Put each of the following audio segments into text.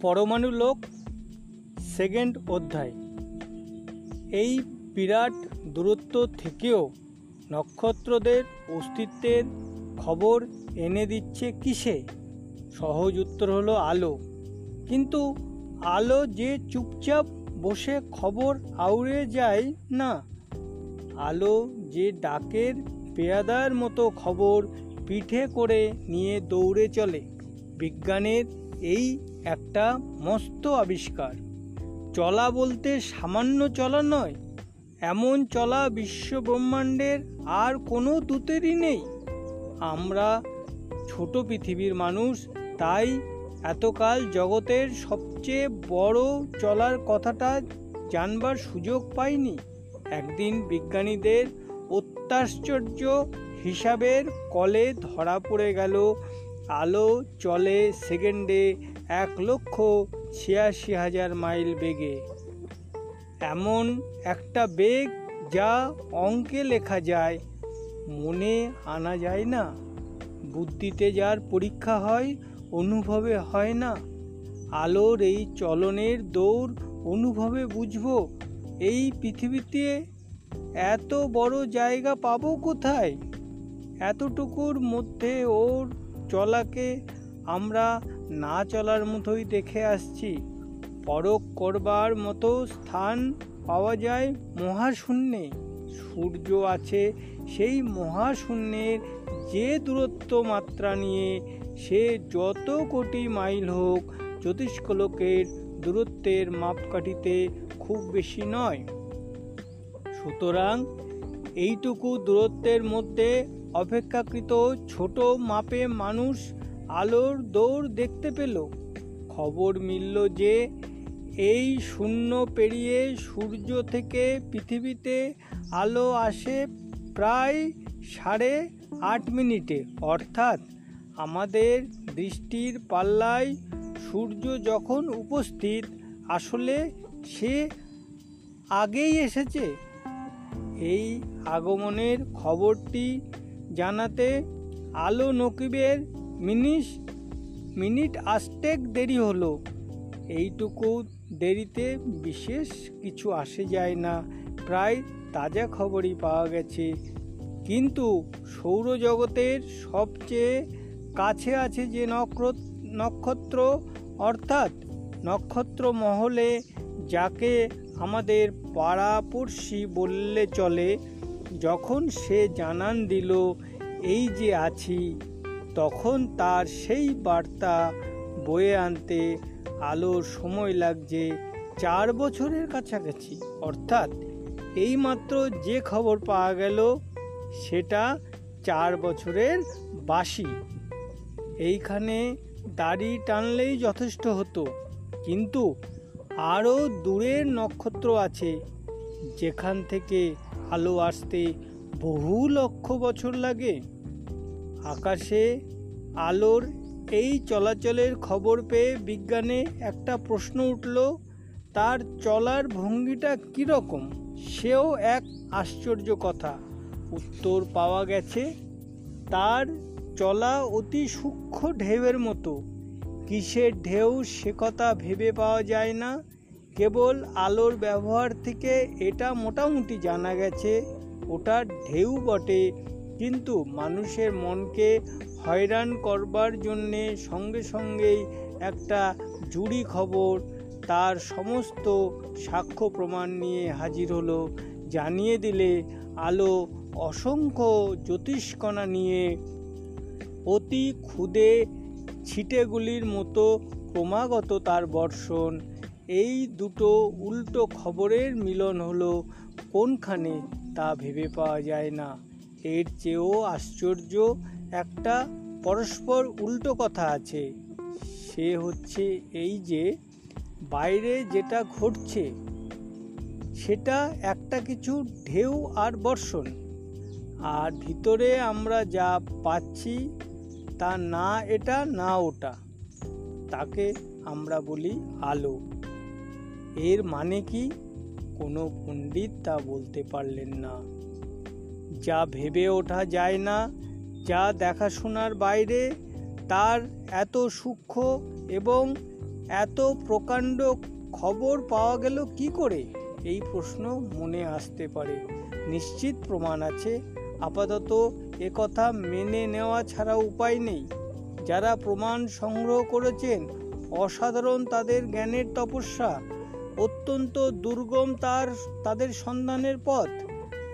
পরমাণু লোক, সেকেন্ড অধ্যায়। এই বিরাট দূরত্ব থেকেও নক্ষত্রদের অস্তিত্বের খবর এনে দিচ্ছে কিসে? সহজ উত্তর হলো আলো। কিন্তু আলো যে চুপচাপ বসে খবর আউড়ে যায় না। আলো যে ডাকের পেয়াদার মতো খবর পিঠে করে নিয়ে দৌড়ে চলে। বিজ্ঞানের এই একটা মস্ত আবিষ্কার। চলা বলতে সামান্য চলা নয়, এমন চলা বিশ্ব ব্রহ্মাণ্ডের আর কোনো দূতেরই নেই। আমরা ছোট পৃথিবীর মানুষ, তাই এতকাল জগতের সবচেয়ে বড় চলার কথাটা জানবার সুযোগ পাইনি। একদিন বিজ্ঞানীদের অত্যাশ্চর্য হিসাবের কলে ধরা পড়ে গেল আলো চলে সেকেন্ডে এক লক্ষ ছিয়াশি হাজার মাইল বেগে। এমন একটা বেগ যা অঙ্কে লেখা যায়, মনে আনা যায় না। বুদ্ধিতে যার পরীক্ষা হয়, অনুভবে হয় না। আলোর এই চলনের দৌড় অনুভবে বুঝব। এই পৃথিবীতে এত বড় জায়গা পাবো কোথায়? এতটুকুর মধ্যে ওর চলাকে আমরা না চলার মতোই দেখে আসছি। পরক করবার মতো স্থান পাওয়া যায় মহাশূন্যে। সূর্য আছে সেই মহাশূন্যের যে দূরত্ব মাত্রা নিয়ে সে যত কোটি মাইল হোক জ্যোতিষ্কলোকের দূরত্বের মাপকাঠিতে খুব বেশি নয়। সুতরাং এইটুকু দূরত্বের মধ্যে অপেক্ষাকৃত ছোট মাপে মানুষ আলোর দৌড় দেখতে পেল। খবর মিলল যে, এই শূন্য পেরিয়ে সূর্য থেকে পৃথিবীতে আলো আসে প্রায় সাড়ে আট মিনিটে। অর্থাৎ আমাদের দৃষ্টির পাল্লায় সূর্য যখন উপস্থিত, আসলে সে আগেই এসেছে। এই আগমনের খবরটি জানাতে আলো নকিবের মিনিস মিনিট আস্টেক দেরি হলো। এইটুকু দেরিতে বিশেষ কিছু আসে যায় না। প্রায় তাজা খবরই পাওয়া গেছে। কিন্তু সৌরজগতের সবচেয়ে কাছে আছে যে নক্ষত্র, অর্থাৎ নক্ষত্র মহলে, যাকে আমাদের পাড়াপড়শি বললে চলে যখন সে জানান দিল, এই যে আছি, তখন তার সেই বার্তা বয়ে আনতে আলোর সময় লাগছে চার বছরের কাছাকাছি। অর্থাৎ এইমাত্র যে খবর পাওয়া গেল, সেটা চার বছরের বাসি। এইখানে দাড়ি টানলেই যথেষ্ট হতো, কিন্তু আরও দূরের নক্ষত্র আছে, যেখান থেকে আলো আসতে বহু লক্ষ বছর লাগে। আকাশে আলোর এই চলাচলের খবর পেয়ে বিজ্ঞানে একটা প্রশ্ন উঠল, তার চলার ভঙ্গিটা কীরকম? সেও এক আশ্চর্য কথা। উত্তর পাওয়া গেছে, তার চলা অতি সূক্ষ্ম ঢেউয়ের মতো। কিসের ঢেউ সে কথা ভেবে পাওয়া যায় না কেবল আলোর ব্যবহার থেকে এটা মোটামুটি জানা গেছে ওটা ঢেউ বটে। কিন্তু মানুষের মনকে হয়রান করবার জন্যে সঙ্গে সঙ্গেই একটা জুড়ি খবর, তার সমস্ত সাক্ষ্য প্রমাণ নিয়ে হাজির হলো। জানিয়ে দিলে আলো অসংখ্য জ্যোতিষ্কণা নিয়ে অতি ক্ষুদে ছিটেগুলির মতো ক্রমাগত তার বর্ষণ। এই দুটো উল্টো খবরের মিলন হলো, কোনখানে তা ভেবে পাওয়া যায় না। এর চেয়েও আশ্চর্য একটা পরস্পর উল্টো কথা আছে। সে হচ্ছে এই যে, বাইরে যেটা ঘটছে, সেটা একটা কিছু ঢেউ আর বর্ষণ। আর ভিতরে আমরা যা পাচ্ছি, তা না এটা না ওটা, তাকে আমরা বলি আলো। এর মানে কি? কোনো পণ্ডিত তা বলতে পারলেন না। যা ভেবে ওঠা যায় না, যা দেখাশোনার বাইরে, তার এত সূক্ষ্ম এবং এত প্রকাণ্ড খবর পাওয়া গেল কি করে? এই প্রশ্ন মনে আসতে পারে। নিশ্চিত প্রমাণ আছে। আপাতত একথা মেনে নেওয়া ছাড়া উপায় নেই। যারা প্রমাণ সংগ্রহ করেছেন, অসাধারণ তাদের জ্ঞানের তপস্যা। অত্যন্ত দুর্গম তার, তাদের সন্ধানের পথ।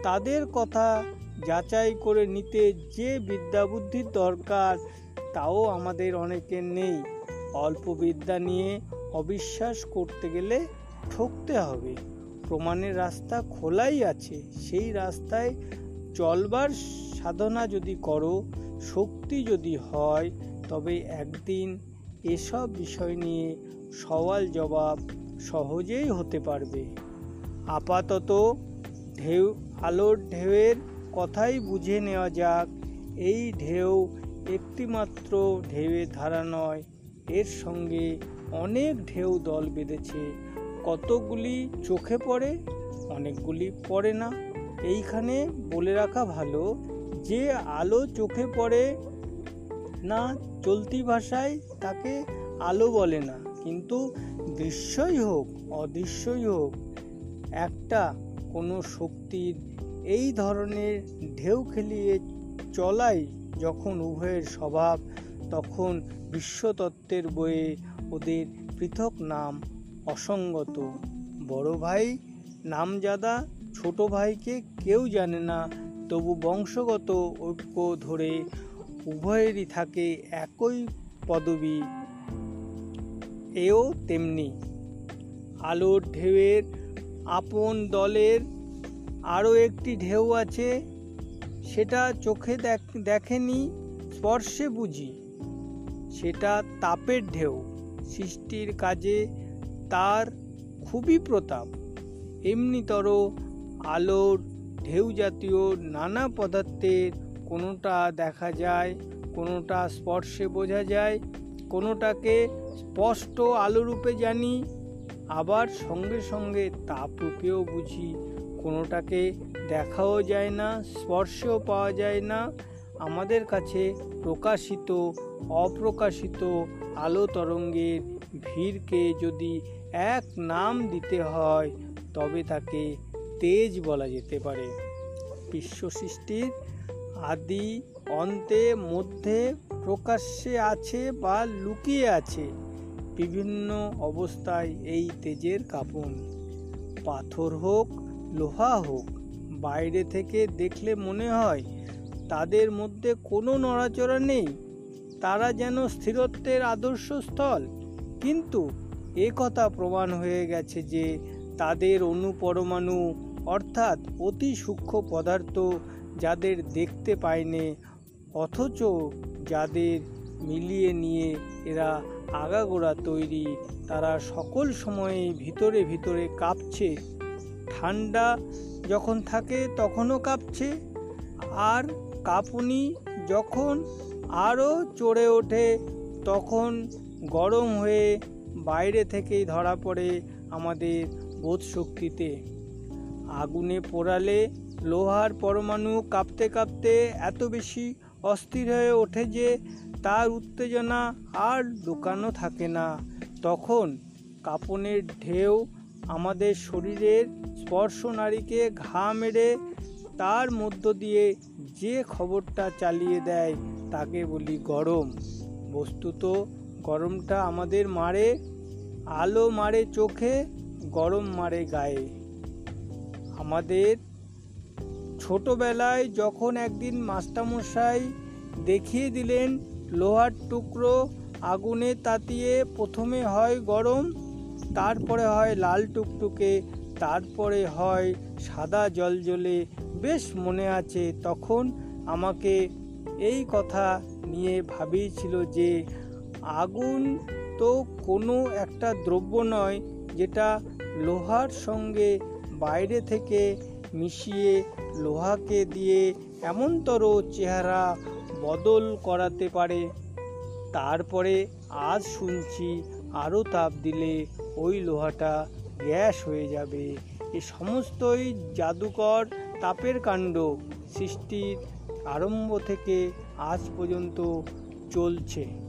তাদের কথা যাচাই করে নিতে যে বিদ্যা বুদ্ধির দরকার, তাও আমাদের অনেকের নেই। অল্প বিদ্যা নিয়ে অবিশ্বাস করতে গেলে ঠকতে হবে। প্রমাণের রাস্তা খোলাই আছে। সেই রাস্তায় চলবার সাধনা যদি করো, শক্তি যদি হয়, তবে একদিন এসব বিষয় নিয়ে সওয়াল জবাব সহজেই হতে পারবে। আপাতত ঢেউ, আলোর ঢেউয়ের কথাই বুঝে নেওয়া যাক। এই ঢেউ একটিমাত্র ঢেউয়ের ধারা নয়, এর সঙ্গে অনেক ঢেউ দল বেঁধেছে। কতগুলি চোখে পড়ে, অনেকগুলি পড়ে না। এইখানে বলে রাখা ভালো, যে আলো চোখে পড়ে না চলতি ভাষায় তাকে আলো বলে না। কিন্তু দৃশ্যই হোক, অদৃশ্যই হোক, একটা কোনো শক্তির এই ধরনের ঢেউ খেলিয়ে চলাই যখন উভয়ের স্বভাব, তখন বিশ্বতত্ত্বের বইয়ে ওদের পৃথক নাম অসঙ্গত। বড় ভাই নামজাদা, ছোট ভাইকে কেউ জানে না, তবু বংশগত ঐক্য ধরে উভয়েরই থাকে একই পদবী এও তেমনি। আলোর ঢেউয়ের আপন দলের আরও একটি ঢেউ আছে, সেটা চোখে দেখেনি, স্পর্শে বুঝি। সেটা তাপের ঢেউ, সৃষ্টির কাজে তার খুবই প্রতাপ। এমনিতর আলোর ঢেউ জাতীয় নানা পদার্থের কোনোটা দেখা যায়, কোনোটা স্পর্শে বোঝা যায় কোনোটাকে স্পষ্ট আলোরূপে জানি, আবার সঙ্গে সঙ্গে তাপরূপেও বুঝি, কোনোটাকে দেখাও যায় না, স্পর্শেও পাওয়া যায় না, আমাদের কাছে প্রকাশিত, অপ্রকাশিত আলো তরঙ্গের ভিড়কে যদি এক নাম দিতে হয়, তবে তাকে তেজ বলা যেতে পারে। বিশ্ব সৃষ্টির আদি অন্তে মধ্যে প্রকাশ্যে আছে বা লুকিয়ে আছে, বিভিন্ন অবস্থায় এই তেজের কাপন। পাথর হোক, লোহা হোক, বাইরে থেকে দেখলে মনে হয় তাদের মধ্যে কোনো নড়াচড়া নেই। তারা যেন স্থিরত্বের আদর্শ স্থল কিন্তু এ কথা প্রমাণ হয়ে গেছে যে তাদের অনুপরমাণু অর্থাৎ অতি সূক্ষ্ম পদার্থ যাদের দেখতে পায়নি অথচ যাদের মিলিয়ে নিয়ে এরা আগাগোড়া তৈরি, তারা সকল সময়ে ভিতরে ভিতরে কাঁপছে। ঠান্ডা যখন থাকে তখনও কাঁপছে। আর কাঁপুনি যখন আরও চড়ে ওঠে তখন গরম হয়ে বাইরে থেকেই ধরা পড়ে আমাদের বোধ শক্তিতে আগুনে পোড়ালে লোহার পরমাণু কাঁপতে কাঁপতে এত বেশি অস্থির হয়ে ওঠে যে তার উত্তেজনা আর লুকানো থাকে না। তখন কাপনের ঢেউ আমাদের শরীরের স্পর্শ নারীকে ঘা মেরে তার মধ্য দিয়ে যে খবরটা চালিয়ে দেয় তাকে বলি গরম। বস্তুত গরমটা আমাদের মারে, আলো মারে চোখে, গরম মারে গায়ে। আমাদের ছোটবেলায় যখন একদিন মাস্টারমশাই দেখিয়ে দিলেন লোহার টুকরো আগুনে তাতিয়ে প্রথমে হয় গরম, তারপরে হয় লাল টুকটুকে, তারপরে হয় সাদা জল জ্বলে বেশ মনে আছে তখন আমাকে এই কথা নিয়ে ভাবিয়েছিল যে আগুন তো কোনো একটা দ্রব্য নয়, যেটা লোহার সঙ্গে বাইরে থেকে মিশিয়ে লোহাকে দিয়ে এমনতর চেহারা বদল করাতে পারে। তারপরে আজ শুনছি আরও তাপ দিলে ওই লোহাটা গ্যাস হয়ে যাবে। এ সমস্তই জাদুকর তাপের কাণ্ড সৃষ্টির আরম্ভ থেকে আজ পর্যন্ত চলছে।